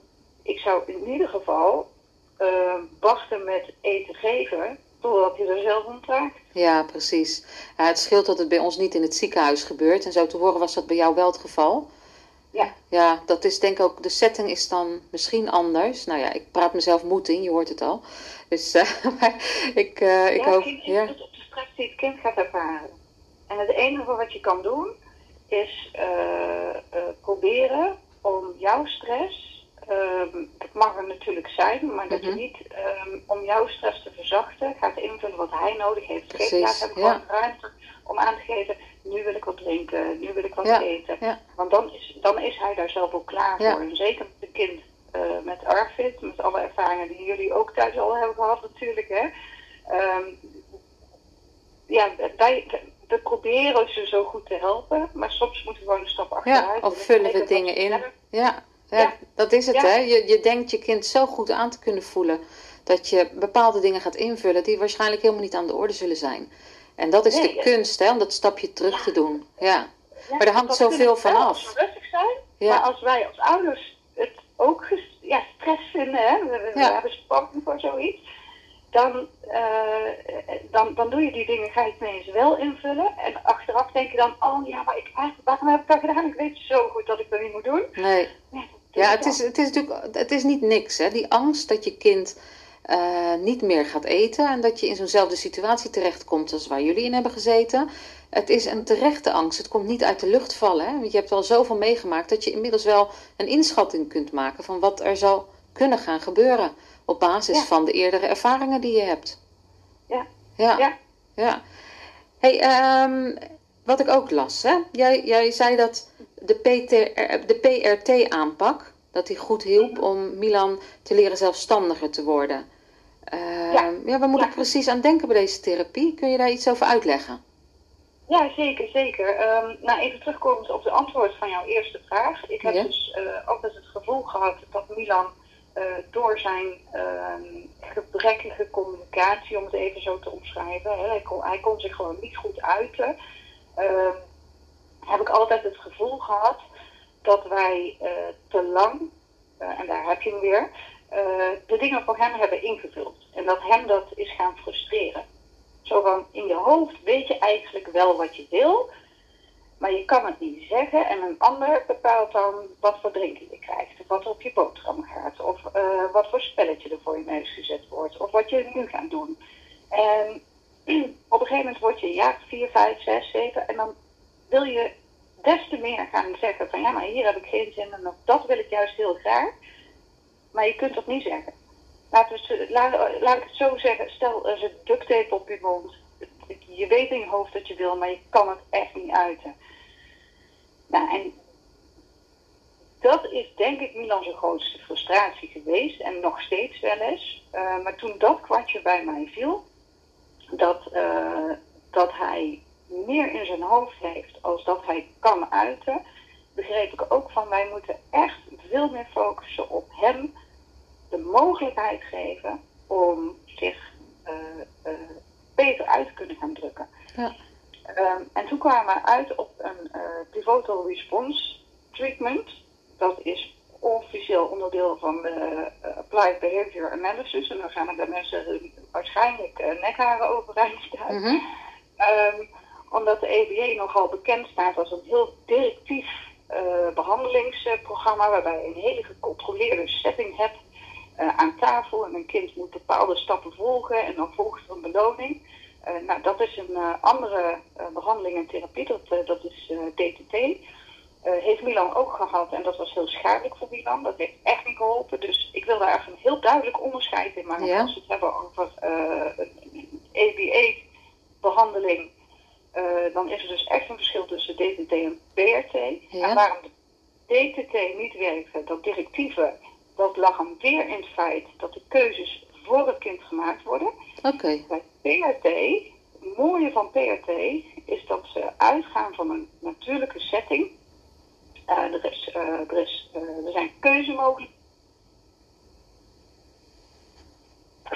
ik zou in ieder geval uh, wachten met eten geven totdat je er zelf om vraagt. Ja, precies. het scheelt dat het bij ons niet in het ziekenhuis gebeurt. En zo te horen was dat bij jou wel het geval. Ja. Ja, dat is denk ik ook, de setting is dan misschien anders. Nou ja, ik praat mezelf moed in, je hoort het al. Dus uh, ik, uh, ik ja, hoop... Kind, ja, op de stress die het kind gaat ervaren. En het enige wat je kan doen, is uh, proberen om jouw stress Um, dat mag er natuurlijk zijn, maar dat je mhm. niet um, om jouw stress te verzachten gaat invullen wat hij nodig heeft. Geef laat hem gewoon ruimte om aan te geven, nu wil ik wat drinken, nu wil ik wat eten. Ja. Want dan is, dan is hij daar zelf ook klaar voor. En zeker met een kind uh, met ARFID, met alle ervaringen die jullie ook thuis al hebben gehad natuurlijk. Hè. Um, ja, wij, we proberen ze zo goed te helpen, maar soms moeten we gewoon een stap achteruit. Ja, of vullen we dingen in. Ja. Ja, dat is het, hè? Je, je denkt je kind zo goed aan te kunnen voelen dat je bepaalde dingen gaat invullen die waarschijnlijk helemaal niet aan de orde zullen zijn. En dat is de kunst, hè, om dat stapje terug te doen. Ja. maar er hangt zoveel van af. rustig zijn, maar als wij als ouders het ook ja, stress vinden, hè, we, we hebben spanning voor zoiets, dan, uh, dan, dan doe je die dingen, ga je het ineens wel invullen. En achteraf denk je dan, oh ja, maar ik, waarom heb ik dat gedaan? Ik weet zo goed dat ik dat niet moet doen. Nee. Ja, het is, het is natuurlijk het is niet niks. Hè? Die angst dat je kind uh, niet meer gaat eten en dat je in zo'nzelfde situatie terechtkomt als waar jullie in hebben gezeten. Het is een terechte angst. Het komt niet uit de lucht vallen. Hè? Want je hebt al zoveel meegemaakt dat je inmiddels wel een inschatting kunt maken van wat er zou kunnen gaan gebeuren. Op basis van de eerdere ervaringen die je hebt. Ja. Ja. Ja. ja. Hey, um, wat ik ook las, hè? Jij, jij zei dat de, de PRT-aanpak, dat die goed hielp om Milan te leren zelfstandiger te worden. Uh, ja. ja, waar moet ik precies aan denken bij deze therapie? Kun je daar iets over uitleggen? Ja, zeker, zeker. Um, nou, even terugkomend op de antwoord van jouw eerste vraag. Ik heb dus uh, altijd het gevoel gehad dat Milan uh, door zijn ehm, gebrekkige communicatie, om het even zo te omschrijven, hè, hij, kon, hij kon zich gewoon niet goed uiten. Ehm, heb ik altijd het gevoel gehad dat wij uh, te lang, uh, en daar heb je hem weer, eh, de dingen voor hem hebben ingevuld. En dat hem dat is gaan frustreren. Zo van, in je hoofd weet je eigenlijk wel wat je wil, maar je kan het niet zeggen. En een ander bepaalt dan wat voor drinken je krijgt, of wat er op je boterham gaat, of eh, wat voor spelletje er voor je neus gezet wordt, of wat je nu gaat doen. En op een gegeven moment word je ja, 4, 5, 6, 7 en dan wil je des te meer gaan zeggen van ja, maar hier heb ik geen zin in, dat wil ik juist heel graag. Maar je kunt dat niet zeggen. Laat, laat ik het zo zeggen, stel er zit duct tape op je mond. Je weet in je hoofd dat je wil, maar je kan het echt niet uiten. Nou, en dat is denk ik Milan zijn grootste frustratie geweest en nog steeds wel eens. Uh, maar toen dat kwartje bij mij viel, dat, uh, dat hij meer in zijn hoofd heeft als dat hij kan uiten, begreep ik ook van wij moeten echt veel meer focussen op hem de mogelijkheid geven om zich uh, beter uit te kunnen gaan drukken. Ja. Um, en toen kwamen we uit op een uh, pivotal response treatment. Dat is officieel onderdeel van de Applied Behavior Analysis. En dan gaan er de mensen waarschijnlijk nekharen overeind staan. Mm -hmm. um, omdat de EBA nogal bekend staat als een heel directief behandelingsprogramma. Waarbij je een hele gecontroleerde setting hebt uh, aan tafel en een kind moet bepaalde stappen volgen en dan volgt er een beloning. Uh, nou, dat is een uh, andere behandeling en therapie, dat, dat is DTT. heeft Milan ook gehad en dat was heel schadelijk voor Milan. Dat heeft echt niet geholpen. Dus ik wil daar even een heel duidelijk onderscheid in maken. Ja. Als we het hebben over een EBA-behandeling, dan is er dus echt een verschil tussen DTT en. Ja. En waarom DTT niet werkt, dat directieve dat lag hem weer in het feit dat de keuzes voor het kind gemaakt worden. Oké. Bij PRT, het mooie van PRT is dat ze uitgaan van een natuurlijke setting. Uh, er, is, uh, er, is, uh, er zijn keuzemogelijkheden.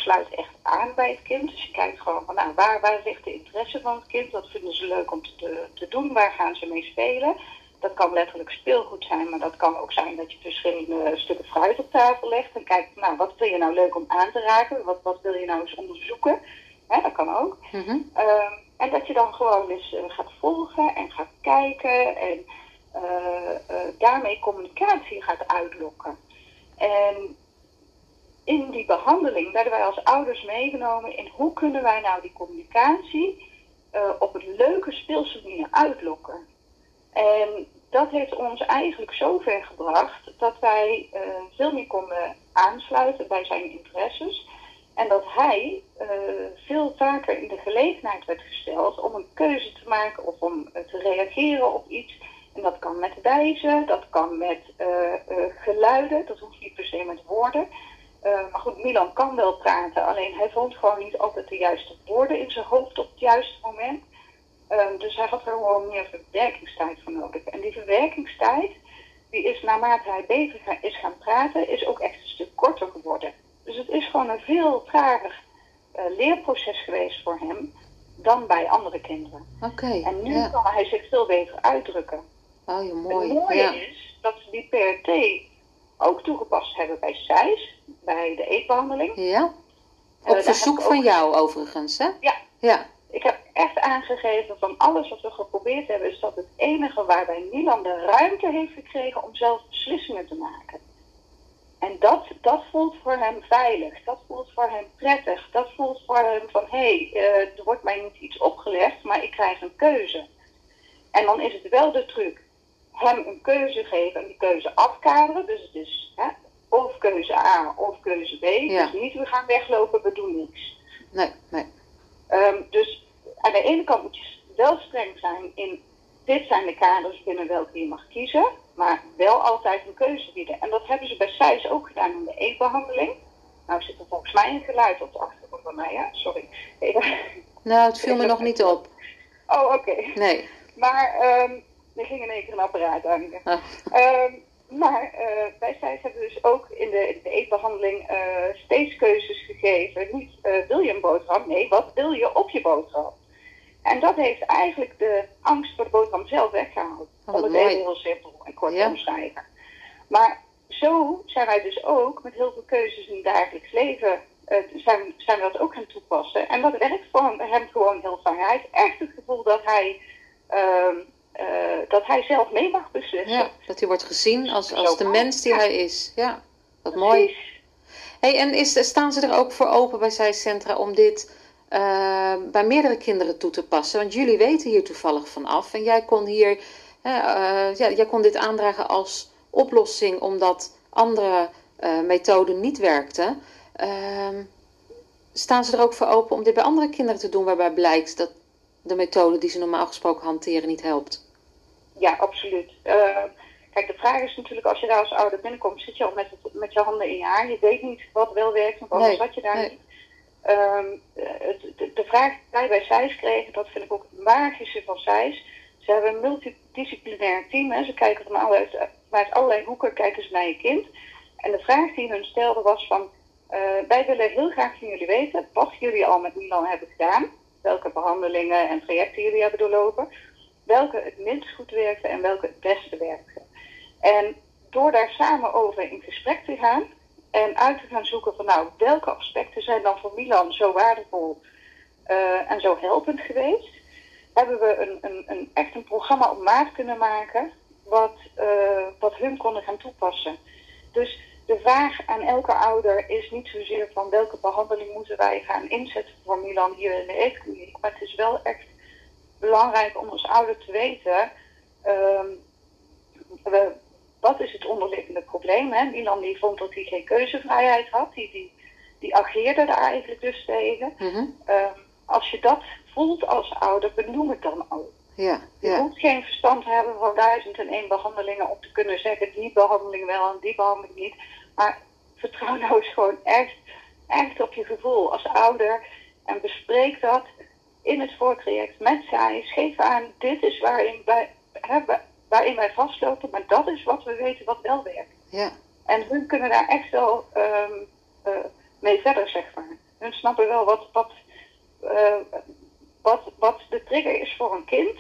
sluit echt aan bij het kind. Dus je kijkt gewoon van nou, waar, waar ligt de interesse van het kind? Wat vinden ze leuk om te, te doen? Waar gaan ze mee spelen? Dat kan letterlijk speelgoed zijn, maar dat kan ook zijn dat je verschillende stukken fruit op tafel legt. En kijkt, nou, wat vind je nou leuk om aan te raken? Wat, wat wil je nou eens onderzoeken? Hè, dat kan ook. Mm -hmm. uh, en dat je dan gewoon eens uh, gaat volgen en gaat kijken en uh, daarmee communicatie gaat uitlokken. En in die behandeling werden wij als ouders meegenomen in hoe kunnen wij nou die communicatie op een leuke speelse manier uitlokken. En dat heeft ons eigenlijk zover gebracht dat wij uh, veel meer konden aansluiten bij zijn interesses. En dat hij uh, veel vaker in de gelegenheid werd gesteld om een keuze te maken of om uh, te reageren op iets. En dat kan met wijzen, dat kan met geluiden, dat hoeft niet per se met woorden. maar goed, Milan kan wel praten, alleen hij vond gewoon niet altijd de juiste woorden in zijn hoofd op het juiste moment. Um, dus hij had er gewoon meer verwerkingstijd voor nodig. En die verwerkingstijd, die is naarmate hij beter is gaan praten, is ook echt een stuk korter geworden. Dus het is gewoon een veel trager uh, leerproces geweest voor hem dan bij andere kinderen. Oké. en nu kan hij zich veel beter uitdrukken. Oh, ja, mooi. Het mooie ja. is dat ze die PRT ook toegepast hebben bij SIJS, bij de eetbehandeling. Ja. Op uh, verzoek van jou overigens, hè? Ja. Ja ik heb echt aangegeven van alles wat we geprobeerd hebben, is dat het enige waarbij Milan de ruimte heeft gekregen om zelf beslissingen te maken. En dat, dat voelt voor hem veilig, dat voelt voor hem prettig, dat voelt voor hem van hé, hey, uh, er wordt mij niet iets opgelegd, maar ik krijg een keuze. En dan is het wel de truc, hem een keuze geven en die keuze afkaderen. Dus het is hè, of keuze A of keuze B. Ja. Dus niet we gaan weglopen, we doen niks. Nee, nee. Um, dus aan de ene kant moet je wel streng zijn in dit zijn de kaders binnen welke je mag kiezen, maar wel altijd een keuze bieden. En dat hebben ze bij SIJS ook gedaan in de e-behandeling. Nou zit er volgens mij een geluid op de achtergrond bij mij, ja? Sorry. Nou, het viel me nog niet op. Oh, oké. Okay. Nee. Maar um, er ging in één keer een apparaat aan. Oh. Um, maar uh, wij SIJS hebben dus ook in de, in de eetbehandeling uh, steeds keuzes gegeven. Niet uh, wil je een boterham? Nee, wat wil je op je boterham? En dat heeft eigenlijk de angst voor de boterham zelf weggehaald. Oh, om het mooi. even heel simpel en kort ja. te omschrijven. Maar zo zijn wij dus ook met heel veel keuzes in het dagelijks leven zijn, zijn we dat ook gaan toepassen. En dat werkt voor hem gewoon heel fijn. Hij heeft echt het gevoel dat hij, uh, dat hij zelf mee mag beslissen. Ja, dat hij wordt gezien als, als de mens die hij is. Ja, wat mooi. Hey, en is, staan ze er ook voor open bij zijcentra om dit uh, bij meerdere kinderen toe te passen? Want jullie weten hier toevallig van af. En jij kon hier, ja, jij kon dit aandragen als oplossing omdat andere methoden niet werkten. Ehm, staan ze er ook voor open om dit bij andere kinderen te doen waarbij blijkt dat de methode die ze normaal gesproken hanteren niet helpt? Ja, absoluut. Ehm, kijk, de vraag is natuurlijk, als je daar als ouder binnenkomt, zit je al met, met je handen in je haar. Je weet niet wat wel werkt, want anders nee, zat je daar niet. Ehm, de, de, vraag die wij bij SAIS kregen, dat vind ik ook het magische van SAIS. Ze hebben een multidisciplinair team. Hè. Ze kijken vanuit, vanuit allerlei hoeken kijken ze naar je kind. En de vraag die hun stelden was van uh, wij willen heel graag van jullie weten wat jullie al met Milan hebben gedaan. Welke behandelingen en trajecten jullie hebben doorlopen. Welke het minst goed werkte en welke het beste werkte. En door daar samen over in gesprek te gaan en uit te gaan zoeken van nou, welke aspecten zijn dan voor Milan zo waardevol uh, en zo helpend geweest, hebben we een, een, een, echt een programma op maat kunnen maken wat, uh, wat hun konden gaan toepassen. Dus de vraag aan elke ouder is niet zozeer van welke behandeling moeten wij gaan inzetten voor Milan hier in de eetkliniek. Maar het is wel echt belangrijk om als ouder te weten um, we, wat is het onderliggende probleem. Hè? Milan die vond dat hij geen keuzevrijheid had, die, die, die ageerde daar eigenlijk dus tegen. Mm -hmm. um, als je dat voelt als ouder, benoem het dan ook. Ja, ja. Je hoeft geen verstand hebben van duizend en één behandelingen om te kunnen zeggen die behandeling wel en die behandeling niet. Maar vertrouw nou eens gewoon echt, echt op je gevoel als ouder. En bespreek dat in het voortraject met zij. Geef aan, dit is waarin wij, hè, waarin wij vastlopen, maar dat is wat we weten wat wel werkt. Ja. En hun kunnen daar echt wel um, uh, mee verder, zeg maar. Hun snappen wel wat, wat, uh, wat, wat de trigger is voor een kind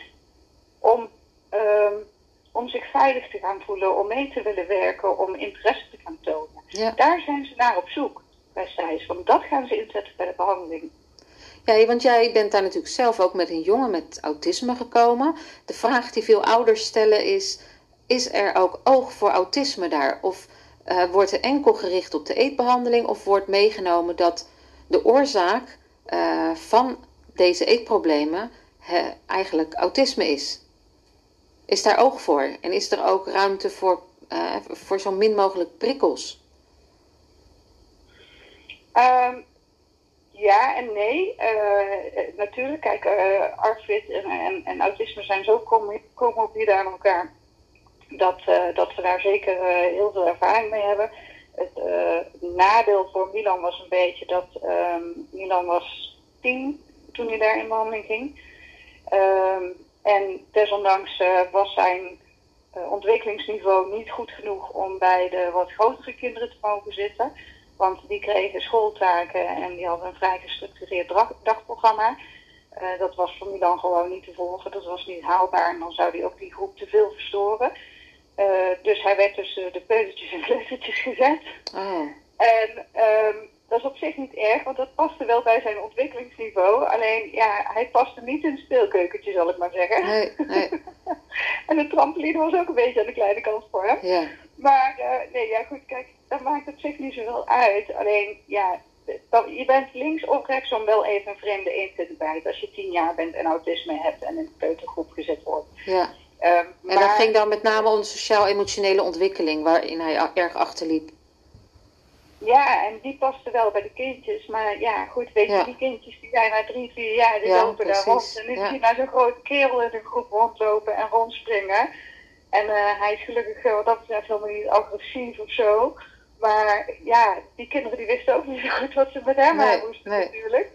om um, om zich veilig te gaan voelen, om mee te willen werken, om interesse te gaan tonen. Ja. Daar zijn ze naar op zoek bij SAIS, want dat gaan ze inzetten bij de behandeling. Ja, want jij bent daar natuurlijk zelf ook met een jongen met autisme gekomen. De vraag die veel ouders stellen is: is er ook oog voor autisme daar? Of uh, wordt er enkel gericht op de eetbehandeling, of wordt meegenomen dat de oorzaak uh, van deze eetproblemen eigenlijk autisme is? Is daar oog voor? En is er ook ruimte voor, uh, voor zo min mogelijk prikkels? Um, ja en nee. Uh, natuurlijk, kijk, uh, en, en, autisme zijn zo comorbide aan elkaar dat, dat we daar zeker heel veel ervaring mee hebben. Het nadeel voor Milan was een beetje dat um, Milan was tien toen hij daar in behandeling ging. Um, en desondanks uh, was zijn uh, ontwikkelingsniveau niet goed genoeg om bij de wat grotere kinderen te mogen zitten. Want die kregen schooltaken en die hadden een vrij gestructureerd dagprogramma. Uh, dat was voor mij dan gewoon niet te volgen. Dat was niet haalbaar en dan zou die ook die groep te veel verstoren. dus hij werd tussen de peutertjes en kleutertjes gezet. Oh. En um, dat is op zich niet erg, want dat paste wel bij zijn ontwikkelingsniveau. Alleen, ja, hij paste niet in het speelkeukentje, zal ik maar zeggen. Nee, nee. en de trampoline was ook een beetje aan de kleine kant voor hem. Ja. Maar, uh, nee, ja, goed, kijk, dat maakt op zich niet zoveel uit. Alleen, ja, je bent links of rechtsom wel even een vreemde eend in de bijt als je tien jaar bent en autisme hebt en in de peutergroep gezet wordt. Ja. Um, en dat ging dan met name om de sociaal-emotionele ontwikkeling, waarin hij erg achterliep. Ja, en die paste wel bij de kindjes. Maar ja, goed, weet je, die kindjes die zijn na drie, vier jaar, die ja, lopen daar rond. En nu ja. zie je naar zo'n grote kerel in de groep rondlopen en rondspringen. En uh, hij is gelukkig wat dat betreft helemaal niet agressief of zo. Maar ja, die kinderen die wisten ook niet zo goed wat ze met hem nee, aan moesten nee. natuurlijk.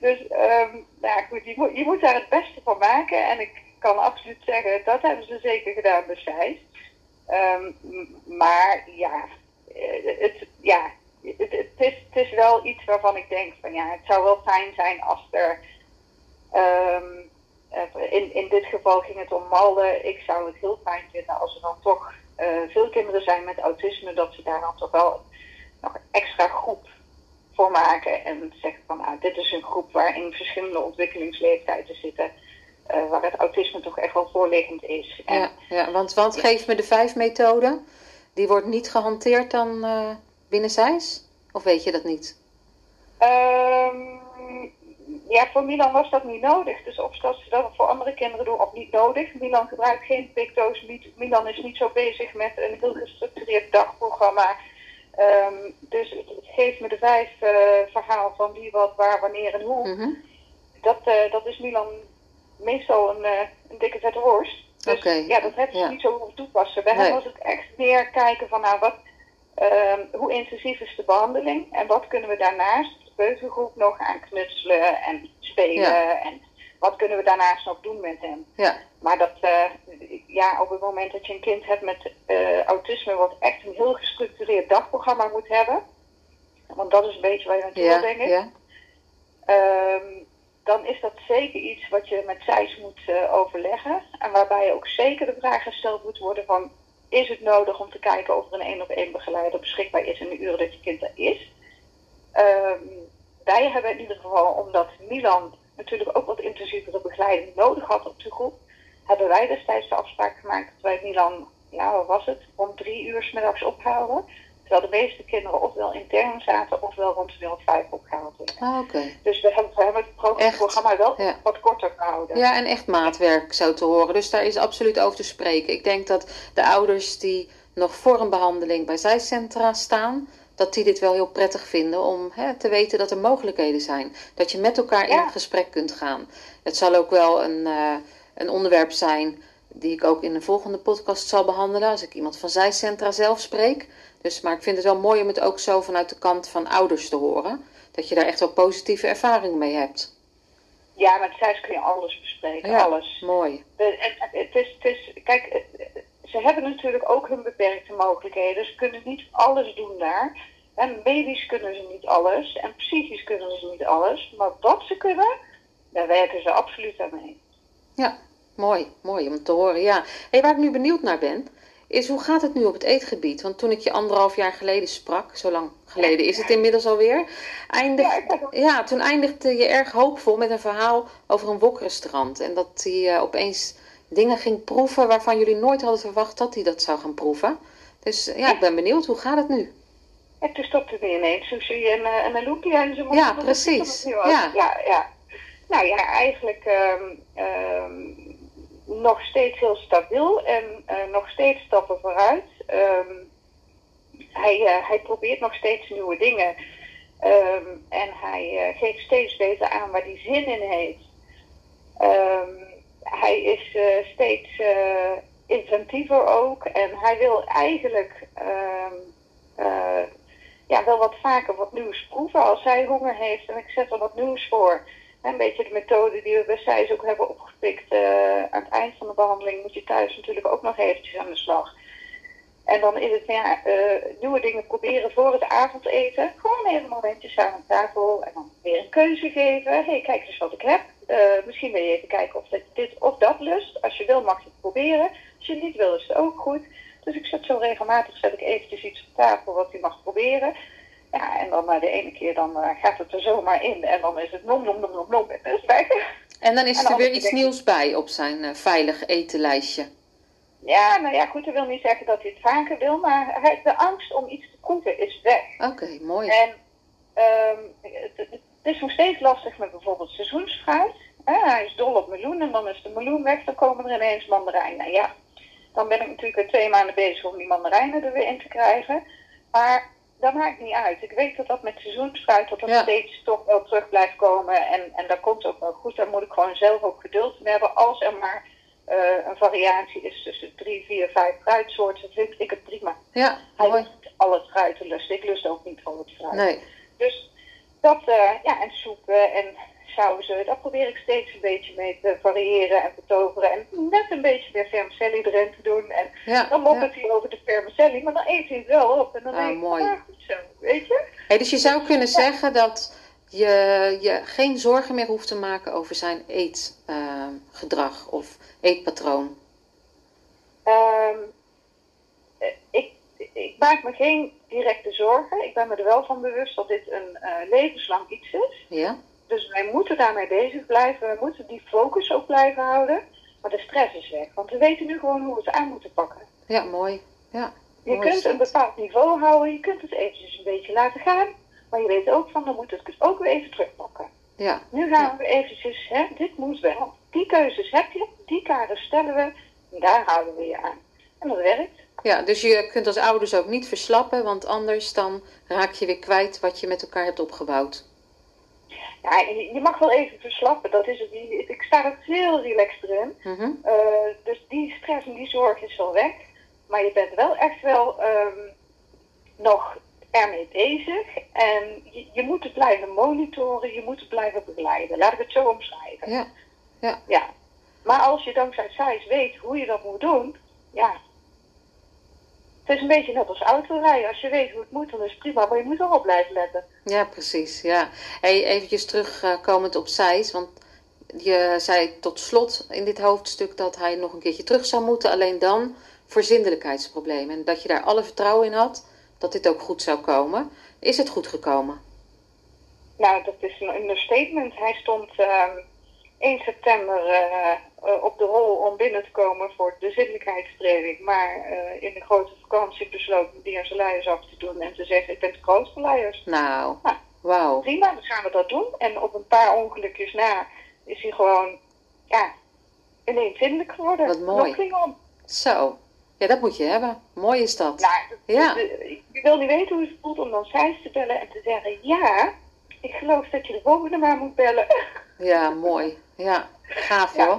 Dus um, nou goed, je moet, je moet daar het beste van maken. En ik kan absoluut zeggen, dat hebben ze zeker gedaan bij Sijs. Um, maar ja, eh, het, ja, het, het, is, het is wel iets waarvan ik denk van ja, het zou wel fijn zijn als er. Um, in, in dit geval ging het om Malden. Ik zou het heel fijn vinden als er dan toch eh, veel kinderen zijn met autisme, dat ze daar dan toch wel nog een extra groep voor maken. En zeggen van, nou, dit is een groep waarin verschillende ontwikkelingsleeftijden zitten. eh, waar het autisme toch echt wel voorliggend is. En, Ja, ja want, want geef me de vijf methode. Die wordt niet gehanteerd dan eh, Of weet je dat niet? Ehm, ja, voor Milan was dat niet nodig. Dus of dat ze dat voor andere kinderen doen of niet nodig. Milan gebruikt geen picto's. Niet- Milan is niet zo bezig met een heel gestructureerd dagprogramma. Ehm, dus geef me de vijf eh, verhaal van wie, wat, waar, wanneer en hoe. Mhm. Dat, eh, dat is Milan meestal een, eh, een dikke vette worst. Dus ja, dat ze ja. niet zo hoeven toepassen. Bij Nee. hem was het echt meer kijken van nou, wat, ehm, hoe intensief is de behandeling en wat kunnen we daarnaast de peutergroep nog aan knutselen en spelen Ja. en wat kunnen we daarnaast nog doen met hem. Ja, Maar dat, eh, ja, op het moment dat je een kind hebt met eh, autisme, wat echt een heel gestructureerd dagprogramma moet hebben, want dat is een beetje waar je naartoe ja, denk ik. ja. Ehm, dan is dat zeker iets wat je met SAIS moet eh, overleggen. En waarbij ook zeker de vraag gesteld moet worden van... is het nodig om te kijken of er een één op één begeleider beschikbaar is in de uren dat je kind er is? Ehm, wij hebben in ieder geval, omdat Milan natuurlijk ook wat intensievere begeleiding nodig had op de groep... hebben wij destijds de afspraak gemaakt dat wij Milan, ja wat was het, om drie uur 's middags ophaalden. Terwijl de meeste kinderen ofwel intern zaten ofwel rond de uur of vijf opgehaald werden. Ah, oké. Dus we hebben, we hebben het Echt? programma wel Ja. wat korter gehouden. Ja, en echt maatwerk zo te horen. Dus daar is absoluut over te spreken. Ik denk dat de ouders die nog voor een behandeling bij zijcentra staan, dat die dit wel heel prettig vinden om hè, te weten dat er mogelijkheden zijn. Dat je met elkaar in gesprek kunt gaan. Het zal ook wel een, eh, een onderwerp zijn die ik ook in een volgende podcast zal behandelen als ik iemand van zijcentra zelf spreek. Dus, maar ik vind het wel mooi om het ook zo vanuit de kant van ouders te horen. Dat je daar echt wel positieve ervaringen mee hebt. Ja, met Thijs kun je alles bespreken, Ja. alles. Mooi. De- en het is, het is, kijk, eh, ze hebben natuurlijk ook hun beperkte mogelijkheden. Ze kunnen niet alles doen daar. En medisch kunnen ze niet alles. En psychisch kunnen ze niet alles. Maar wat ze kunnen, daar werken ze absoluut aan mee. Ja, mooi, mooi om te horen. Ja. Hey, waar ik nu benieuwd naar ben, is hoe gaat het nu op het eetgebied? Want toen ik je anderhalf jaar geleden sprak, zo lang geleden is het inmiddels alweer, eindig, Ja, toen eindigde je erg hoopvol met een verhaal over een wokrestaurant. En dat hij eh, opeens dingen ging proeven waarvan jullie nooit hadden verwacht dat hij dat zou gaan proeven. Dus eh, ja, ik ben benieuwd, hoe gaat het nu? En toen stopte weer ineens sushi en, eh, en een loopje en ze mochten Ja, precies. Ja. ja, ja. Nou ja, eigenlijk ehm, ehm, nog steeds heel stabiel en eh, nog steeds stappen vooruit. Ehm, hij, eh, hij probeert nog steeds nieuwe dingen. Ehm, en hij eh, geeft steeds beter aan waar hij zin in heeft. Ehm, hij is steeds inventiever ook. En hij wil eigenlijk ja, wel wat vaker wat nieuws proeven als hij honger heeft. En ik zet er wat nieuws voor. Een beetje de methode die we bij SAIS ook hebben opgepikt. eh, aan het eind van de behandeling moet je thuis natuurlijk ook nog eventjes aan de slag. En dan is het ja, eh, nieuwe dingen proberen voor het avondeten. Gewoon even een momentje samen aan tafel. En dan weer een keuze geven. Hé, hey, kijk eens wat ik heb. Eh, misschien wil je even kijken of dat dit of dat lust. Als je wil mag je het proberen. Als je niet wil is het ook goed. Dus ik zet zo regelmatig zet ik eventjes iets op tafel wat hij mag proberen. Ja, en dan eh, de ene keer dan eh, gaat het er zomaar in. En dan is het nom nom nom nom nom. En dat is weg. En dan is En er dan weer iets nieuws bij op zijn eh, veilig etenlijstje. Ja, nou ja, goed. Dat wil niet zeggen dat hij het vaker wil. Maar hij, de angst om iets te proeven is weg. Oké, mooi. En ehm, het, is nog steeds lastig met bijvoorbeeld seizoensfruit. Hij is dol op meloen en dan is de meloen weg, dan komen er ineens mandarijnen. Ja, dan ben ik natuurlijk weer twee maanden bezig om die mandarijnen er weer in te krijgen. Maar dat maakt niet uit. Ik weet dat dat met seizoensfruit dat dat Ja. steeds toch wel terug blijft komen. En, en dat komt ook wel goed. Daar moet ik gewoon zelf ook geduld mee hebben. Als er maar eh, een variatie is tussen drie, vier, vijf fruitsoorten, vind ik het prima. Ja, Hij hoeft niet al het fruit te lusten. Ik lust ook niet al het fruit. Nee. Dus dat, eh, ja, en soepen en sauzen, daar probeer ik steeds een beetje mee te variëren en te toveren. En net een beetje meer vermicelli erin te doen. En Ja, dan ja. moppert hij over de vermicelli, maar dan eet hij het wel op. En dan Ah, denk ik, mooi. ah, goed zo, weet je? Hey, dus je zou kunnen zeggen dat je je geen zorgen meer hoeft te maken over zijn eetgedrag of eetpatroon. Ehm, eh, ik, ik maak me geen directe zorgen. Ik ben me er wel van bewust dat dit een eh, levenslang iets is. Ja? Dus wij moeten daarmee bezig blijven. We moeten die focus ook blijven houden. Maar de stress is weg. Want we weten nu gewoon hoe we het aan moeten pakken. Ja, mooi. Ja, Je mooi kunt een bepaald niveau houden. Je kunt het eventjes een beetje laten gaan. Maar je weet ook van, dan moet het ook weer even terugpakken. Ja, Nu gaan we eventjes, hè, dit moet wel. Die keuzes heb je, die kaders stellen we. En daar houden we je aan. En dat werkt. ja, dus je kunt als ouders ook niet verslappen, want anders dan raak je weer kwijt wat je met elkaar hebt opgebouwd. Ja, je je mag wel even verslappen. Dat is het. Ik sta er heel relaxed erin. Mhm. Eh, dus die stress en die zorg is wel weg. Maar je bent wel echt wel ehm, nog ermee bezig. En je, je moet het blijven monitoren, je moet het blijven begeleiden. Laat ik het zo omschrijven. Ja, Ja. Maar als je dankzij SAIS weet hoe je dat moet doen, ja. Het is een beetje net als autorijden. Als je weet hoe het moet, dan is het prima. Maar je moet erop blijven letten. ja precies. Ja. Hey, eventjes terugkomend op Seis, want je zei tot slot in dit hoofdstuk dat hij nog een keertje terug zou moeten, alleen dan voor zindelijkheidsproblemen. En dat je daar alle vertrouwen in had dat dit ook goed zou komen. Is het goed gekomen? Nou, dat is een understatement. Hij stond ehm 1 september eh, eh, op de rol om binnen te komen voor de zinnelijkheidstraining. Maar eh, in de grote vakantie besloot aan zijn luiers af te doen en te zeggen: Ik ben te groot voor luiers. Nou, Ja. wauw. Prima, dan gaan we dat doen. En op een paar ongelukjes na is hij gewoon, ja, ineens zindelijk geworden. Wat mooi. Klingon. Zo. Ja, dat moet je hebben. Mooi is dat. Nou, Ja. de- ik wil niet weten hoe het voelt om dan Zijs te bellen en te zeggen: Ja, ik geloof dat je de volgende maar moet bellen. Ja, mooi. Ja, gaaf Ja. joh.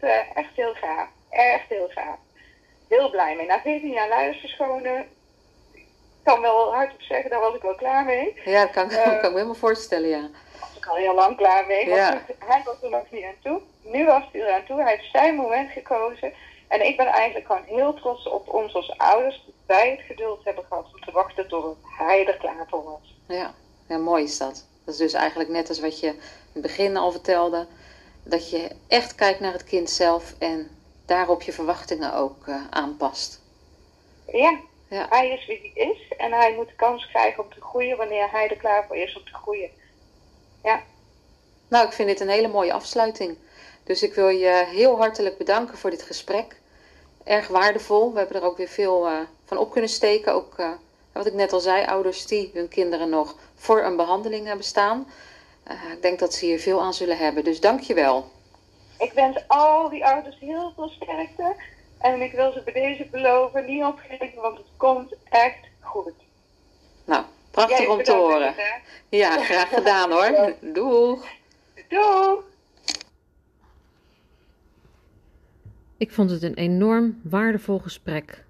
Echt, eh, echt heel gaaf. Echt heel gaaf. Heel blij mee. Na 14 jaar luiers verschonen. Ik kan wel hardop zeggen, daar was ik wel klaar mee. Ja, dat kan, ik- Eh. kan ik me helemaal voorstellen, ja. Daar was ik al heel lang klaar mee. Ja. hij was er nog niet aan toe. Nu was hij er aan toe. Hij heeft zijn moment gekozen. En ik ben eigenlijk gewoon heel trots op ons als ouders. Dat wij het geduld hebben gehad om te wachten tot hij er klaar voor was. Ja, ja, mooi is dat. Dat is dus eigenlijk net als wat je in het begin al vertelde. Dat je echt kijkt naar het kind zelf en daarop je verwachtingen ook eh, aanpast. Ja, Ja. hij is wie hij is. En hij moet de kans krijgen om te groeien wanneer hij er klaar voor is om te groeien. Nou, ik vind dit een hele mooie afsluiting. Dus ik wil je heel hartelijk bedanken voor dit gesprek. Erg waardevol. We hebben er ook weer veel eh, van op kunnen steken. Ook eh, wat ik net al zei, ouders die hun kinderen nog voor een behandeling hebben staan. Eh, ik denk dat ze hier veel aan zullen hebben. Dus dank je wel. Ik wens al die ouders heel veel sterkte. En ik wil ze bij deze beloven, niet opgeven, want het komt echt goed. Nou, prachtig Jij om te horen. Ja, graag gedaan hoor. Doeg. Doei! Ik vond het een enorm waardevol gesprek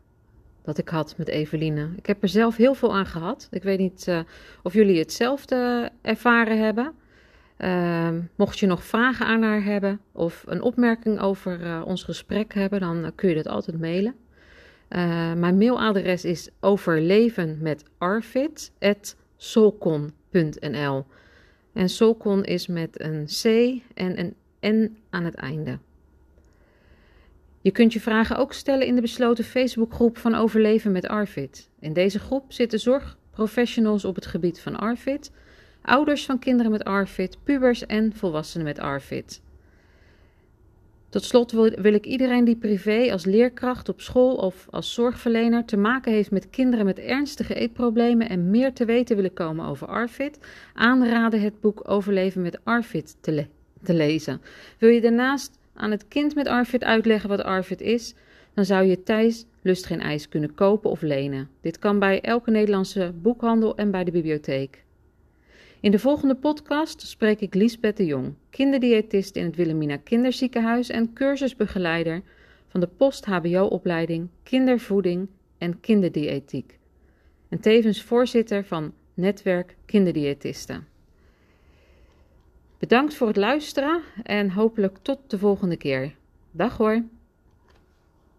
dat ik had met Eveline. Ik heb er zelf heel veel aan gehad. Ik weet niet eh, of jullie hetzelfde ervaren hebben. Ehm, mocht je nog vragen aan haar hebben of een opmerking over eh, ons gesprek hebben, dan eh, kun je dat altijd mailen. Eh, mijn mailadres is overleven met En Solcon is met een C en een N aan het einde. Je kunt je vragen ook stellen in de besloten Facebookgroep van Overleven met Arvid. In deze groep zitten zorgprofessionals op het gebied van Arvid, ouders van kinderen met Arvid, pubers en volwassenen met Arvid. Tot slot wil, ik iedereen die privé als leerkracht op school of als zorgverlener te maken heeft met kinderen met ernstige eetproblemen en meer te weten willen komen over Arvid, aanraden het boek Overleven met Arvid te, le- te lezen. Wil je daarnaast aan het kind met Arvid uitleggen wat Arvid is, dan zou je Thijs Lust geen ijs kunnen kopen of lenen. Dit kan bij elke Nederlandse boekhandel en bij de bibliotheek. In de volgende podcast spreek ik Liesbeth de Jong, kinderdiëtist in het Wilhelmina Kinderziekenhuis en cursusbegeleider van de post-HBO-opleiding Kindervoeding en Kinderdiëtiek. En tevens voorzitter van Netwerk Kinderdiëtisten. Bedankt voor het luisteren en hopelijk tot de volgende keer. Dag hoor!